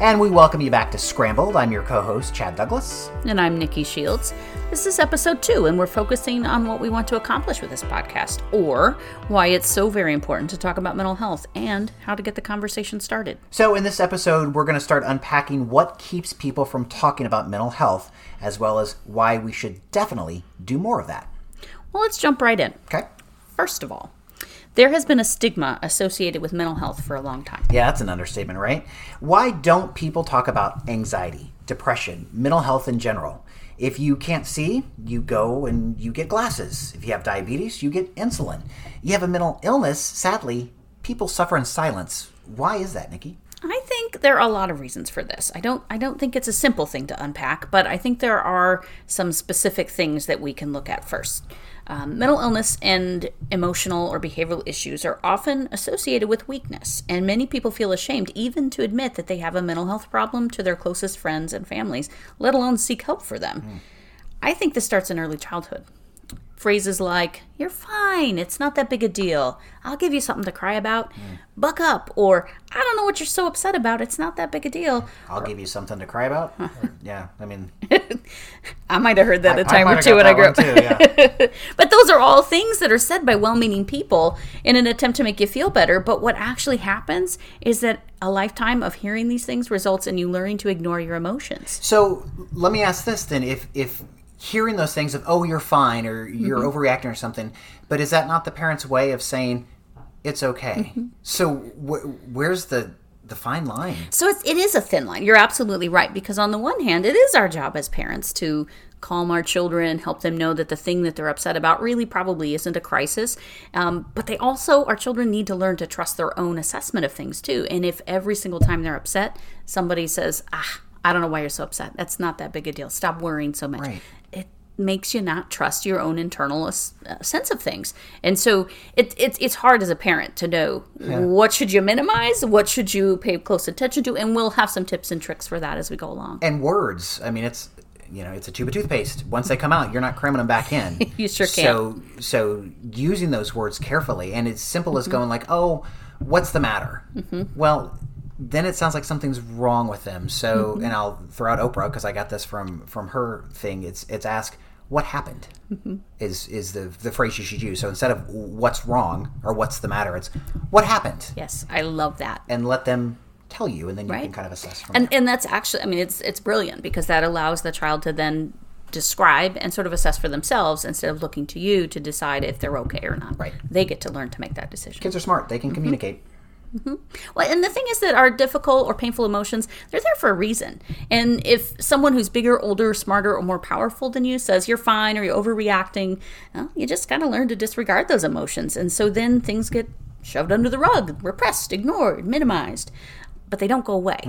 And we welcome you back to Scrambled. I'm your co host, Chad Douglas. And I'm Nikki Shields. This is episode two, and we're focusing on what we want to accomplish with this podcast, or why it's so very important to talk about mental health and how to get the conversation started. So, in this episode, we're going to start unpacking what keeps people from talking about mental health, as well as why we should definitely do more of that. Well, let's jump right in. Okay? First of all, there has been a stigma associated with mental health for a long time. Yeah, that's an understatement, right? Why don't people talk about anxiety, depression, mental health in general? If you can't see, you go and you get glasses. If you have diabetes, you get insulin. You have a mental illness, sadly, people suffer in silence. Why is that, Nikki? I think there are a lot of reasons for this. I don't I don't think it's a simple thing to unpack, but I think there are some specific things that we can look at first. Um, mental illness and emotional or behavioral issues are often associated with weakness, and many people feel ashamed even to admit that they have a mental health problem to their closest friends and families, let alone seek help for them. Mm. I think this starts in early childhood. Phrases like, You're fine, it's not that big a deal, I'll give you something to cry about, mm. buck up, or I don't know what you're so upset about, it's not that big a deal. I'll give you something to cry about? or, yeah, I mean. I might have heard that I, a time or two when I grew up. Too, yeah. but those are all things that are said by well meaning people in an attempt to make you feel better. But what actually happens is that a lifetime of hearing these things results in you learning to ignore your emotions. So let me ask this then: if if hearing those things of oh you're fine or you're mm-hmm. overreacting or something but is that not the parent's way of saying it's okay mm-hmm. so wh- where's the the fine line so it's, it is a thin line you're absolutely right because on the one hand it is our job as parents to calm our children help them know that the thing that they're upset about really probably isn't a crisis um, but they also our children need to learn to trust their own assessment of things too and if every single time they're upset somebody says ah I don't know why you're so upset. That's not that big a deal. Stop worrying so much. Right. Makes you not trust your own internal uh, sense of things. And so it, it, it's hard as a parent to know yeah. what should you minimize, what should you pay close attention to, and we'll have some tips and tricks for that as we go along. And words. I mean, it's you know, it's a tube of toothpaste. Once they come out, you're not cramming them back in. you sure can. So, so using those words carefully, and it's simple mm-hmm. as going like, "Oh, what's the matter?" Mm-hmm. Well, then it sounds like something's wrong with them. So, mm-hmm. and I'll throw out Oprah because I got this from from her thing. It's it's ask what happened mm-hmm. is is the the phrase you should use. So instead of what's wrong or what's the matter, it's what happened. Yes, I love that. And let them tell you, and then you right. can kind of assess from and there. and that's actually, I mean, it's it's brilliant because that allows the child to then describe and sort of assess for themselves instead of looking to you to decide if they're okay or not. Right. They get to learn to make that decision. Kids are smart. They can mm-hmm. communicate. Mm-hmm. Well, and the thing is that our difficult or painful emotions, they're there for a reason. And if someone who's bigger, older, smarter, or more powerful than you says you're fine or you're overreacting, well, you just got to learn to disregard those emotions. And so then things get shoved under the rug, repressed, ignored, minimized but they don't go away.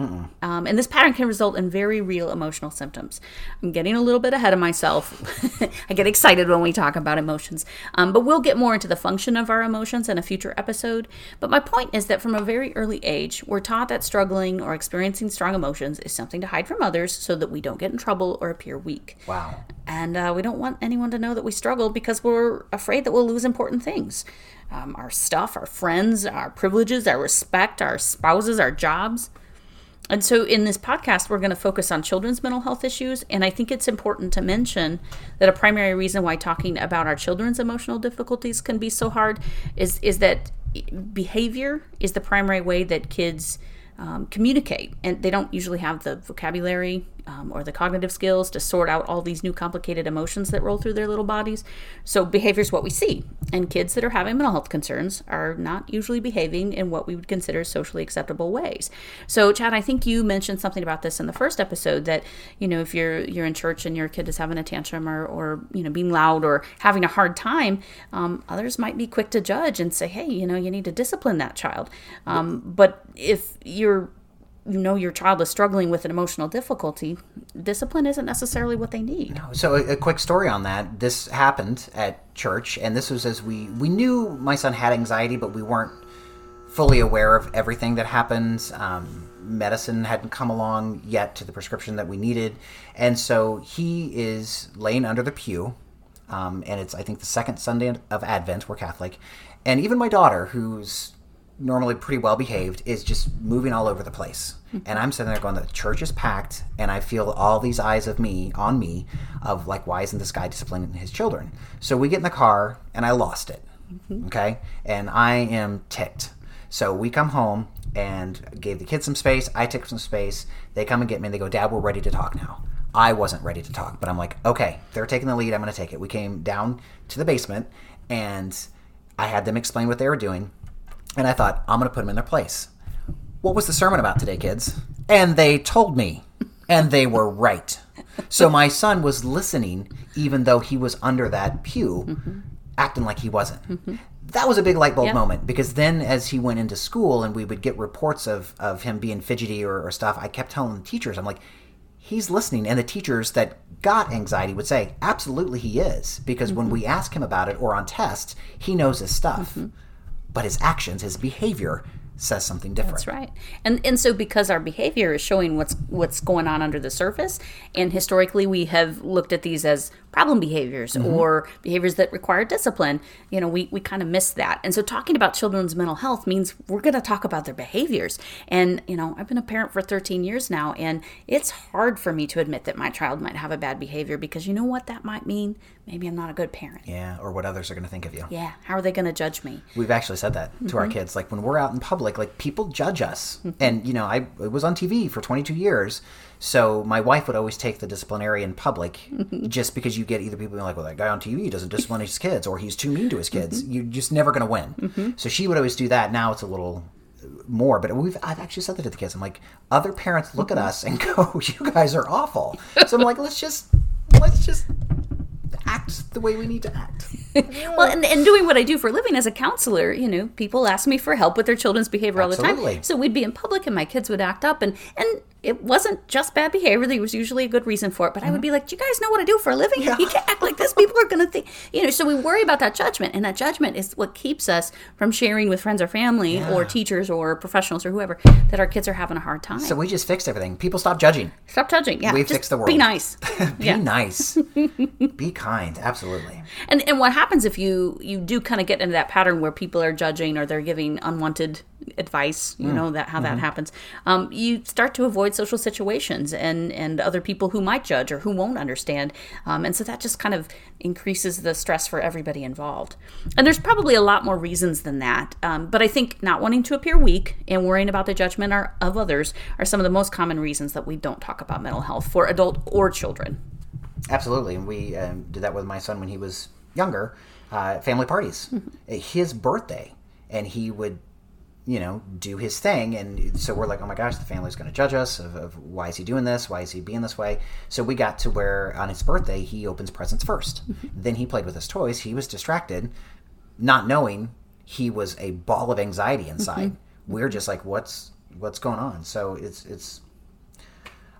Um, and this pattern can result in very real emotional symptoms. I'm getting a little bit ahead of myself. I get excited when we talk about emotions, um, but we'll get more into the function of our emotions in a future episode. But my point is that from a very early age, we're taught that struggling or experiencing strong emotions is something to hide from others so that we don't get in trouble or appear weak. Wow. And uh, we don't want anyone to know that we struggle because we're afraid that we'll lose important things um, our stuff, our friends, our privileges, our respect, our spouses, our jobs. And so, in this podcast, we're going to focus on children's mental health issues. And I think it's important to mention that a primary reason why talking about our children's emotional difficulties can be so hard is, is that behavior is the primary way that kids um, communicate. And they don't usually have the vocabulary um, or the cognitive skills to sort out all these new complicated emotions that roll through their little bodies. So, behavior is what we see. And kids that are having mental health concerns are not usually behaving in what we would consider socially acceptable ways. So, Chad, I think you mentioned something about this in the first episode that, you know, if you're you're in church and your kid is having a tantrum or, or you know, being loud or having a hard time, um, others might be quick to judge and say, hey, you know, you need to discipline that child. Um, but if you're you know your child is struggling with an emotional difficulty, discipline isn't necessarily what they need. No. So a, a, quick story on that. This happened at church, and this was as we we knew my son had anxiety, but we weren't fully aware of everything that happened. Um, medicine hadn't come along yet to the prescription that we needed, and so he is laying under the pew. Um, and it's I think the second Sunday of Advent. We're Catholic, and even my daughter, who's normally pretty well behaved, is just moving all over the place. Mm-hmm. And I'm sitting there going, the church is packed, and I feel all these eyes of me on me, of like, why isn't this guy disciplining his children? So we get in the car, and I lost it. Mm-hmm. Okay, and I am ticked. So we come home and gave the kids some space. I took some space. They come and get me, and they go, Dad, we're ready to talk now. I wasn't ready to talk, but I'm like, okay, they're taking the lead. I'm going to take it. We came down to the basement, and I had them explain what they were doing and I thought, I'm going to put them in their place. What was the sermon about today, kids? And they told me, and they were right. So my son was listening, even though he was under that pew, mm-hmm. acting like he wasn't. Mm-hmm. That was a big light bulb moment because then, as he went into school and we would get reports of, of him being fidgety or, or stuff, I kept telling the teachers, I'm like, he's listening. And the teachers that got anxiety would say, absolutely, he is. Because mm-hmm. when we ask him about it or on tests, he knows his stuff. Mm-hmm but his actions, his behavior says something different. That's right. And and so because our behavior is showing what's what's going on under the surface, and historically we have looked at these as problem behaviors mm-hmm. or behaviors that require discipline, you know, we, we kind of miss that. And so talking about children's mental health means we're going to talk about their behaviors. And, you know, I've been a parent for 13 years now, and it's hard for me to admit that my child might have a bad behavior because you know what that might mean? Maybe I'm not a good parent. Yeah, or what others are going to think of you. Yeah, how are they going to judge me? We've actually said that to mm-hmm. our kids. Like when we're out in public, like people judge us. Mm-hmm. And, you know, I it was on TV for 22 years so my wife would always take the disciplinary in public, just because you get either people being like, "Well, that guy on TV doesn't discipline his kids, or he's too mean to his kids." Mm-hmm. You're just never going to win. Mm-hmm. So she would always do that. Now it's a little more, but we've I've actually said that to the kids. I'm like, other parents look at mm-hmm. us and go, "You guys are awful." So I'm like, let's just let's just act the way we need to act. well, and, and doing what I do for a living as a counselor, you know, people ask me for help with their children's behavior Absolutely. all the time. So we'd be in public and my kids would act up and and it wasn't just bad behavior. There was usually a good reason for it. But mm-hmm. I would mm-hmm. be like, "Do you guys know what I do for a living? Yeah. You can't act like this. People are going to think, you know." So we worry about that judgment, and that judgment is what keeps us from sharing with friends or family yeah. or teachers or professionals or whoever that our kids are having a hard time. So we just fixed everything. People stop judging. Stop judging. Yeah, we fixed the world. Be nice. be nice. be kind. Absolutely. And and what happens if you you do kind of get into that pattern where people are judging or they're giving unwanted advice? You mm. know that how mm-hmm. that happens. Um, you start to avoid social situations and and other people who might judge or who won't understand um, and so that just kind of increases the stress for everybody involved and there's probably a lot more reasons than that um, but i think not wanting to appear weak and worrying about the judgment are, of others are some of the most common reasons that we don't talk about mental health for adult or children absolutely and we um, did that with my son when he was younger uh, family parties mm-hmm. his birthday and he would you know, do his thing. And so we're like, oh my gosh, the family's going to judge us of, of, why is he doing this? Why is he being this way? So we got to where on his birthday, he opens presents 1st mm-hmm. then he played with his toys. He was distracted, not knowing he was a ball of anxiety inside. Mm-hmm. We're just like, what's, what's going on? So it's, it's,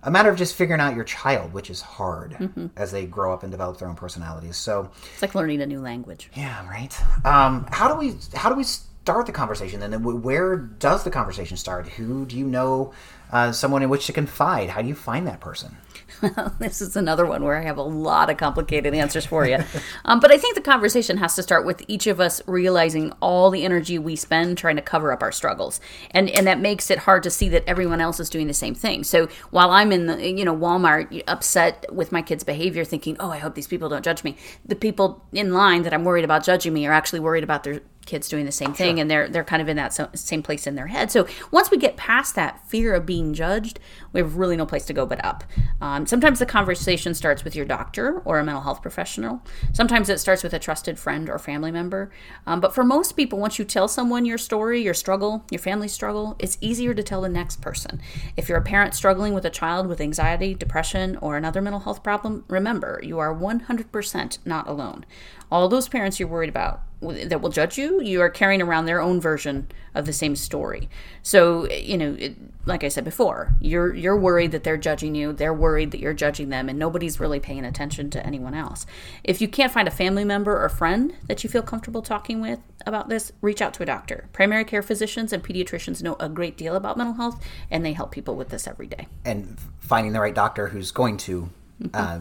a matter of just figuring out your child, which is hard mm-hmm. as they grow up and develop their own personalities. So it's like learning a new language. Yeah, right. Um, how do we how do we start the conversation and then where does the conversation start who do you know uh, someone in which to confide how do you find that person well, this is another one where I have a lot of complicated answers for you. um, but I think the conversation has to start with each of us realizing all the energy we spend trying to cover up our struggles, and and that makes it hard to see that everyone else is doing the same thing. So while I'm in the you know Walmart upset with my kids' behavior, thinking, oh, I hope these people don't judge me, the people in line that I'm worried about judging me are actually worried about their kids doing the same thing sure. and they're they're kind of in that same place in their head so once we get past that fear of being being judged, we have really no place to go but up. Um, sometimes the conversation starts with your doctor or a mental health professional. Sometimes it starts with a trusted friend or family member. Um, but for most people, once you tell someone your story, your struggle, your family struggle, it's easier to tell the next person. If you're a parent struggling with a child with anxiety, depression, or another mental health problem, remember you are 100% not alone. All those parents you're worried about that will judge you, you are carrying around their own version of the same story. So, you know, it, like I said before, you're you're worried that they're judging you, they're worried that you're judging them, and nobody's really paying attention to anyone else. If you can't find a family member or friend that you feel comfortable talking with about this, reach out to a doctor. Primary care physicians and pediatricians know a great deal about mental health, and they help people with this every day. And finding the right doctor who's going to uh,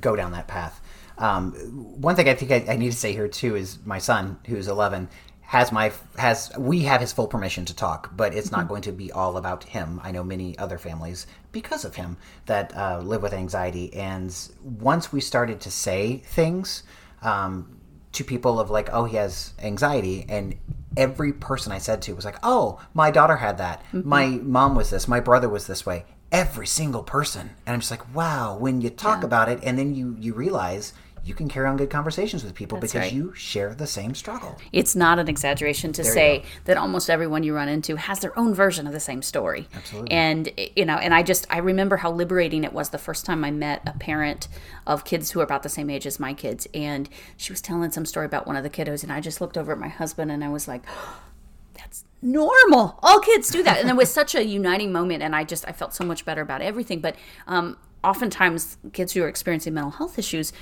go down that path. Um, one thing I think I, I, need to say here too is my son, who's 11, has my has we have his full permission to talk, but it's not going to be all about him. I know many other families because of him that uh, live with anxiety, and once we started to say things um, to people of like, oh, he has anxiety, and every person I said to was like, oh, my daughter had that, mm-hmm. my mom was this, my brother was this way. Every single person, and I'm just like, wow. When you talk yeah. about it, and then you you realize you can carry on good conversations with people That's because right. you share the same struggle. It's not an exaggeration to there say that almost everyone you run into has their own version of the same story. Absolutely. And you know, and I just I remember how liberating it was the first time I met a parent of kids who are about the same age as my kids and she was telling some story about one of the kiddos and I just looked over at my husband and I was like that's normal. All kids do that. And it was such a uniting moment and I just I felt so much better about everything. But um oftentimes kids who are experiencing mental health issues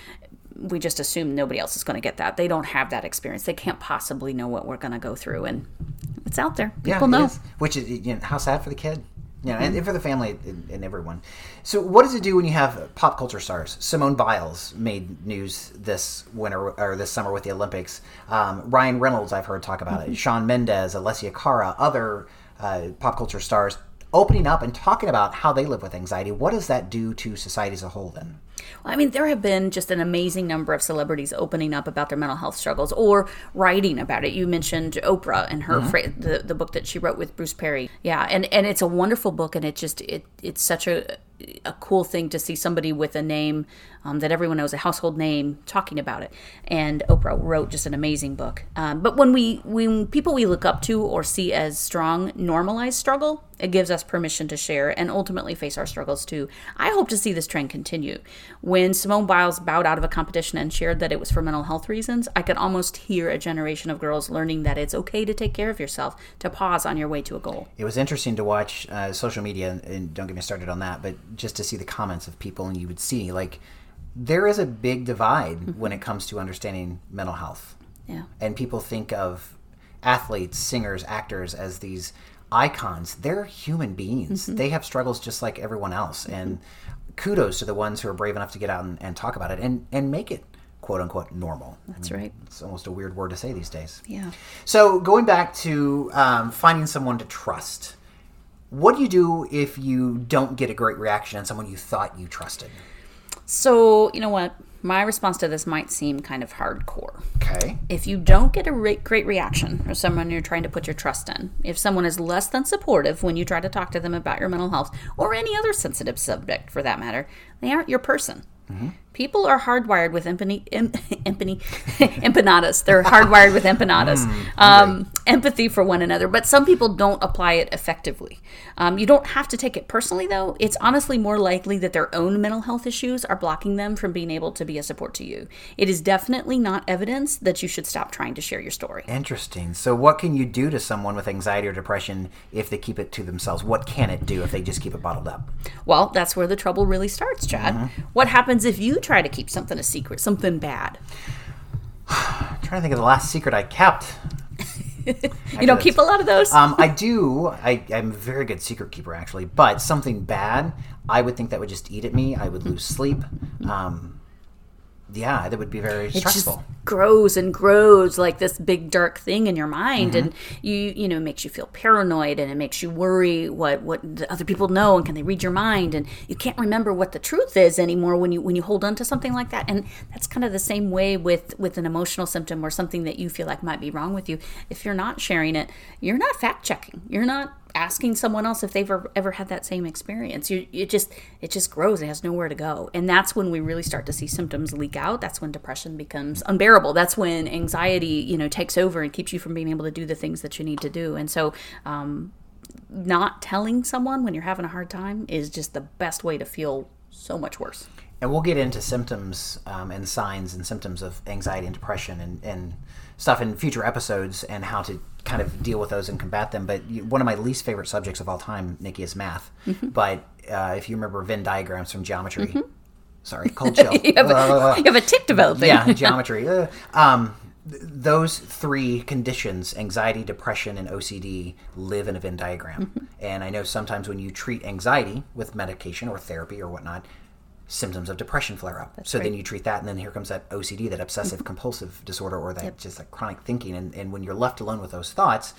we just assume nobody else is going to get that. They don't have that experience. They can't possibly know what we're going to go through, and it's out there. People yeah, know. Is. Which is you know, how sad for the kid. You know, mm-hmm. and, for the family and, and, everyone. So, what does it do when you have pop culture stars? Simone Biles made news this winter or this summer with the Olympics. Um, Ryan Reynolds, I've heard talk about mm-hmm. it. Shawn Mendes, Alessia Cara, other uh, pop culture stars opening up and talking about how they live with anxiety. What does that do to society as a whole then? Well, I mean, there have been just an amazing number of celebrities opening up about their mental health struggles or writing about it. You mentioned Oprah and her mm-hmm. the, the book that she wrote with Bruce Perry. Yeah, and and it's a wonderful book, and it just it it's such a a cool thing to see somebody with a name um, that everyone knows, a household name, talking about it. And Oprah wrote just an amazing book. Um, but when we when people we look up to or see as strong normalize struggle, it gives us permission to share and ultimately face our struggles too. I hope to see this trend continue. When Simone Biles bowed out of a competition and shared that it was for mental health reasons, I could almost hear a generation of girls learning that it's okay to take care of yourself, to pause on your way to a goal. It was interesting to watch uh, social media, and don't get me started on that, but just to see the comments of people, and you would see like there is a big divide mm-hmm. when it comes to understanding mental health. Yeah. And people think of athletes, singers, actors as these icons. They're human beings. Mm-hmm. They have struggles just like everyone else. Mm-hmm. And kudos to the ones who are brave enough to get out and, and talk about it and, and make it quote unquote normal. That's I mean, right. It's almost a weird word to say these days. Yeah. So going back to um, finding someone to trust, what do you do if you don't get a great reaction on someone you thought you trusted? So, you know what? My response to this might seem kind of hardcore. Okay. If you don't get a re- great reaction from someone you're trying to put your trust in, if someone is less than supportive when you try to talk to them about your mental health or any other sensitive subject for that matter, they aren't your person. Mm-hmm. People are hardwired with empathy, em, empanadas. They're hardwired with empanadas, mm, um, empathy for one another. But some people don't apply it effectively. Um, you don't have to take it personally, though. It's honestly more likely that their own mental health issues are blocking them from being able to be a support to you. It is definitely not evidence that you should stop trying to share your story. Interesting. So, what can you do to someone with anxiety or depression if they keep it to themselves? What can it do if they just keep it bottled up? Well, that's where the trouble really starts, Chad. Mm-hmm. What happens if you try to keep something a secret, something bad? I'm trying to think of the last secret I kept. you don't keep a lot of those. um, I do. I, am a very good secret keeper, actually. But something bad, I would think that would just eat at me. I would lose sleep. Um, yeah, that would be very it's stressful. Grows and grows like this big dark thing in your mind mm-hmm. and you you know it makes you feel paranoid and it makes you worry what what the other people know and can they read your mind? And you can't remember what the truth is anymore when you when you hold on to something like that. And that's kind of the same way with with an emotional symptom or something that you feel like might be wrong with you. If you're not sharing it you're not fact checking. You're not asking someone else if they've ever, ever had that same experience. You it just it just grows. It has nowhere to go. And that's when we really start to see symptoms leak out. That's when depression becomes unbearable that's when anxiety you know takes over and keeps you from being able to do the things that you need to do. And so um, not telling someone when you're having a hard time is just the best way to feel so much worse. And we'll get into symptoms um, and signs and symptoms of anxiety and depression and, and stuff in future episodes and how to kind of deal with those and combat them. But one of my least favorite subjects of all time, Nikki, is math. But uh, if you remember Venn diagrams from geometry, sorry, cold chill. you, have a, you have a tic developing yeah, geometry. Uh, um, th- those three conditions anxiety, depression, and OCD live in a Venn diagram. And I know sometimes when you treat anxiety with medication or therapy or whatnot, symptoms of depression flare up. so then you treat that, and then here comes that OCD, that obsessive compulsive disorder, or that just like chronic thinking. And, and when you're left alone with those thoughts,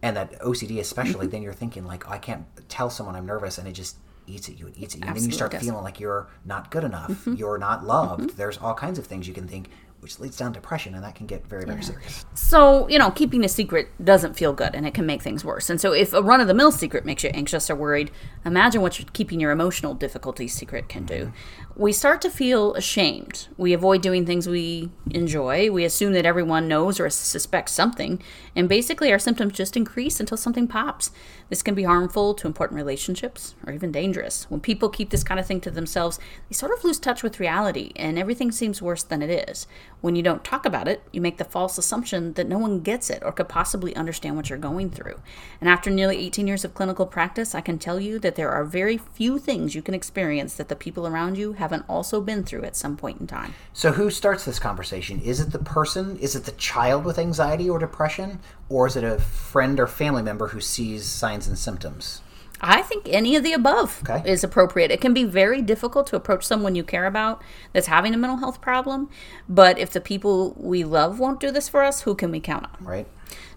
and that OCD especially, then you're thinking like, I can't tell someone I'm nervous, and it just eats at you and eats at you. and then you start does. feeling like you're not good enough, mm-hmm. you're not loved. Mm-hmm. There's all kinds of things you can think, which leads down to depression, and that can get very, very serious. So, you know, keeping a secret doesn't feel good and it can make things worse. And so, if a run of the mill secret makes you anxious or worried, imagine what keeping your emotional difficulties secret can do. Mm-hmm. We start to feel ashamed. We avoid doing things we enjoy. We assume that everyone knows or suspects something. And basically, our symptoms just increase until something pops. This can be harmful to important relationships or even dangerous. When people keep this kind of thing to themselves, they sort of lose touch with reality and everything seems worse than it is. When you don't talk about it, you make the false assumption that no one gets it or could possibly understand what you're going through. And after nearly 18 years of clinical practice, I can tell you that there are very few things you can experience that the people around you haven't also been through at some point in time. So, who starts this conversation? Is it the person? Is it the child with anxiety or depression? Or is it a friend or family member who sees signs and symptoms? I think any of the above Okay. is appropriate. It can be very difficult to approach someone you care about that's having a mental health problem, but if the people we love won't do this for us, who can we count on? Right?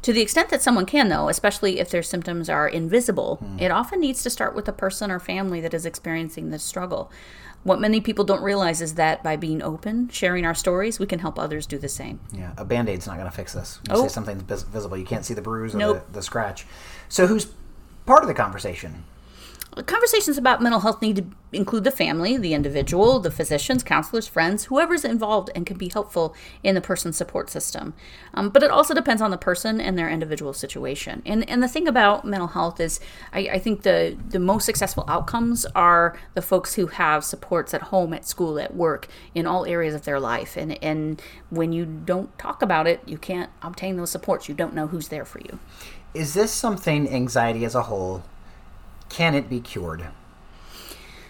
To the extent that someone can, though, especially if their symptoms are invisible, hmm. it often needs to start with the person or family that is experiencing this struggle. What many people don't realize is that by being open, sharing our stories, we can help others do the same. Yeah, a band aid's not going to fix this. You Oh. say something's visible, you can't see the bruise or Nope. the, the scratch. So, who's part of the conversation? Conversations about mental health need to include the family, the individual, the physicians, counselors, friends, whoever's involved and can be helpful in the person's support system. Um, but it also depends on the person and their individual situation. And and the thing about mental health is, I, I think the the most successful outcomes are the folks who have supports at home, at school, at work, in all areas of their life. And and when you don't talk about it, you can't obtain those supports. You don't know who's there for you. Is this something, anxiety as a whole, can it be cured?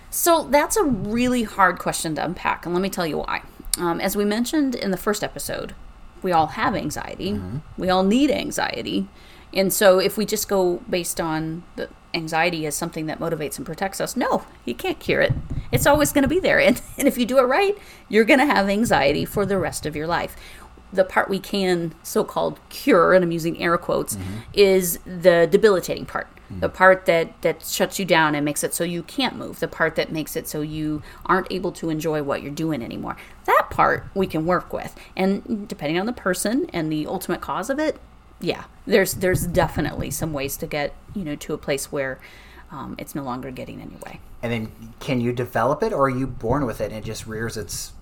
So that's a really hard question to unpack, and let me tell you why. Um, as we mentioned in the first episode, we all have anxiety. We all need anxiety. And so if we just go based on the anxiety as something that motivates and protects us, no, you can't cure it. It's always going to be there. And, and if you do it right, you're going to have anxiety for the rest of your life. The part we can so called cure, and I'm using air quotes, is the debilitating part. The part that, that shuts you down and makes it so you can't move. The part that makes it so you aren't able to enjoy what you're doing anymore. That part we can work with. And depending on the person and the ultimate cause of it, yeah, there's there's definitely some ways to get you know to a place where um, it's no longer getting in your way. And then, can you develop it, or are you born with it and it just rears its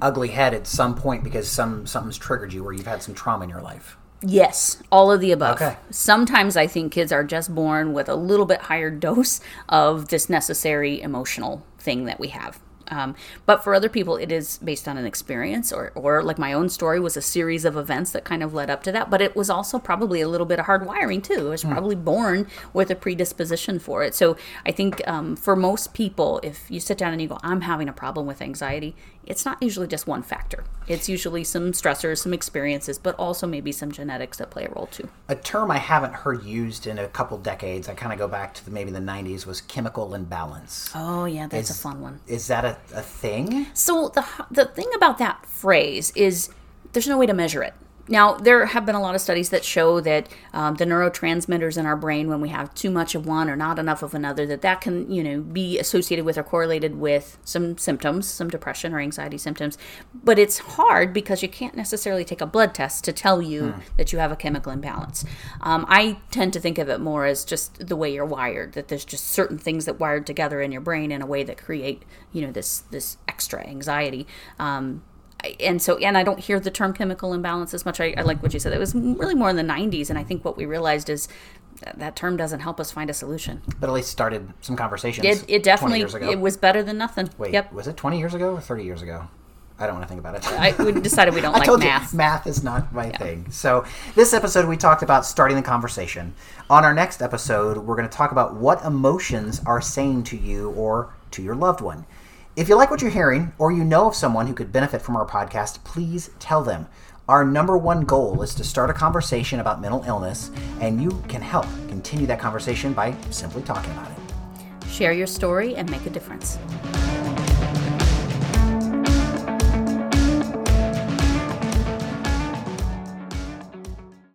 ugly head at some point because some something's triggered you, or you've had some trauma in your life? Yes, all of the above. Okay. Sometimes I think kids are just born with a little bit higher dose of this necessary emotional thing that we have. Um, but for other people, it is based on an experience, or, or like my own story was a series of events that kind of led up to that. But it was also probably a little bit of hard wiring too. I was probably born with a predisposition for it. So I think um, for most people, if you sit down and you go, I'm having a problem with anxiety, it's not usually just one factor. It's usually some stressors, some experiences, but also maybe some genetics that play a role too. A term I haven't heard used in a couple decades, I kind of go back to the, maybe the 90s, was chemical imbalance. Oh yeah, that's Is- a fun one. Is that a, a thing? So the the thing about that phrase is there's no way to measure it. Now, there have been a lot of studies that show that um, the neurotransmitters in our brain, when we have too much of one or not enough of another, that that can, you know, be associated with or correlated with some symptoms, some depression or anxiety symptoms. But it's hard because you can't necessarily take a blood test to tell you that you have a chemical imbalance. Um, I tend to think of it more as just the way you're wired. That there's just certain things that wired together in your brain in a way that create, you know, this this extra anxiety. Um, and so and i don't hear the term chemical imbalance as much I, I, like what you said it was really more in the 90s and i think what we realized is that, that term doesn't help us find a solution but at least started some conversations it, it definitely it was better than nothing wait yep was it 20 years ago or 30 years ago I don't want to think about it. I, we decided we don't like math. You, math is not my yeah. thing. So, this episode we talked about starting the conversation. On our next episode, we're going to talk about what emotions are saying to you or to your loved one. If you like what you're hearing, or you know of someone who could benefit from our podcast, please tell them. Our number one goal is to start a conversation about mental illness, and you can help continue that conversation by simply talking about it. Share your story and make a difference.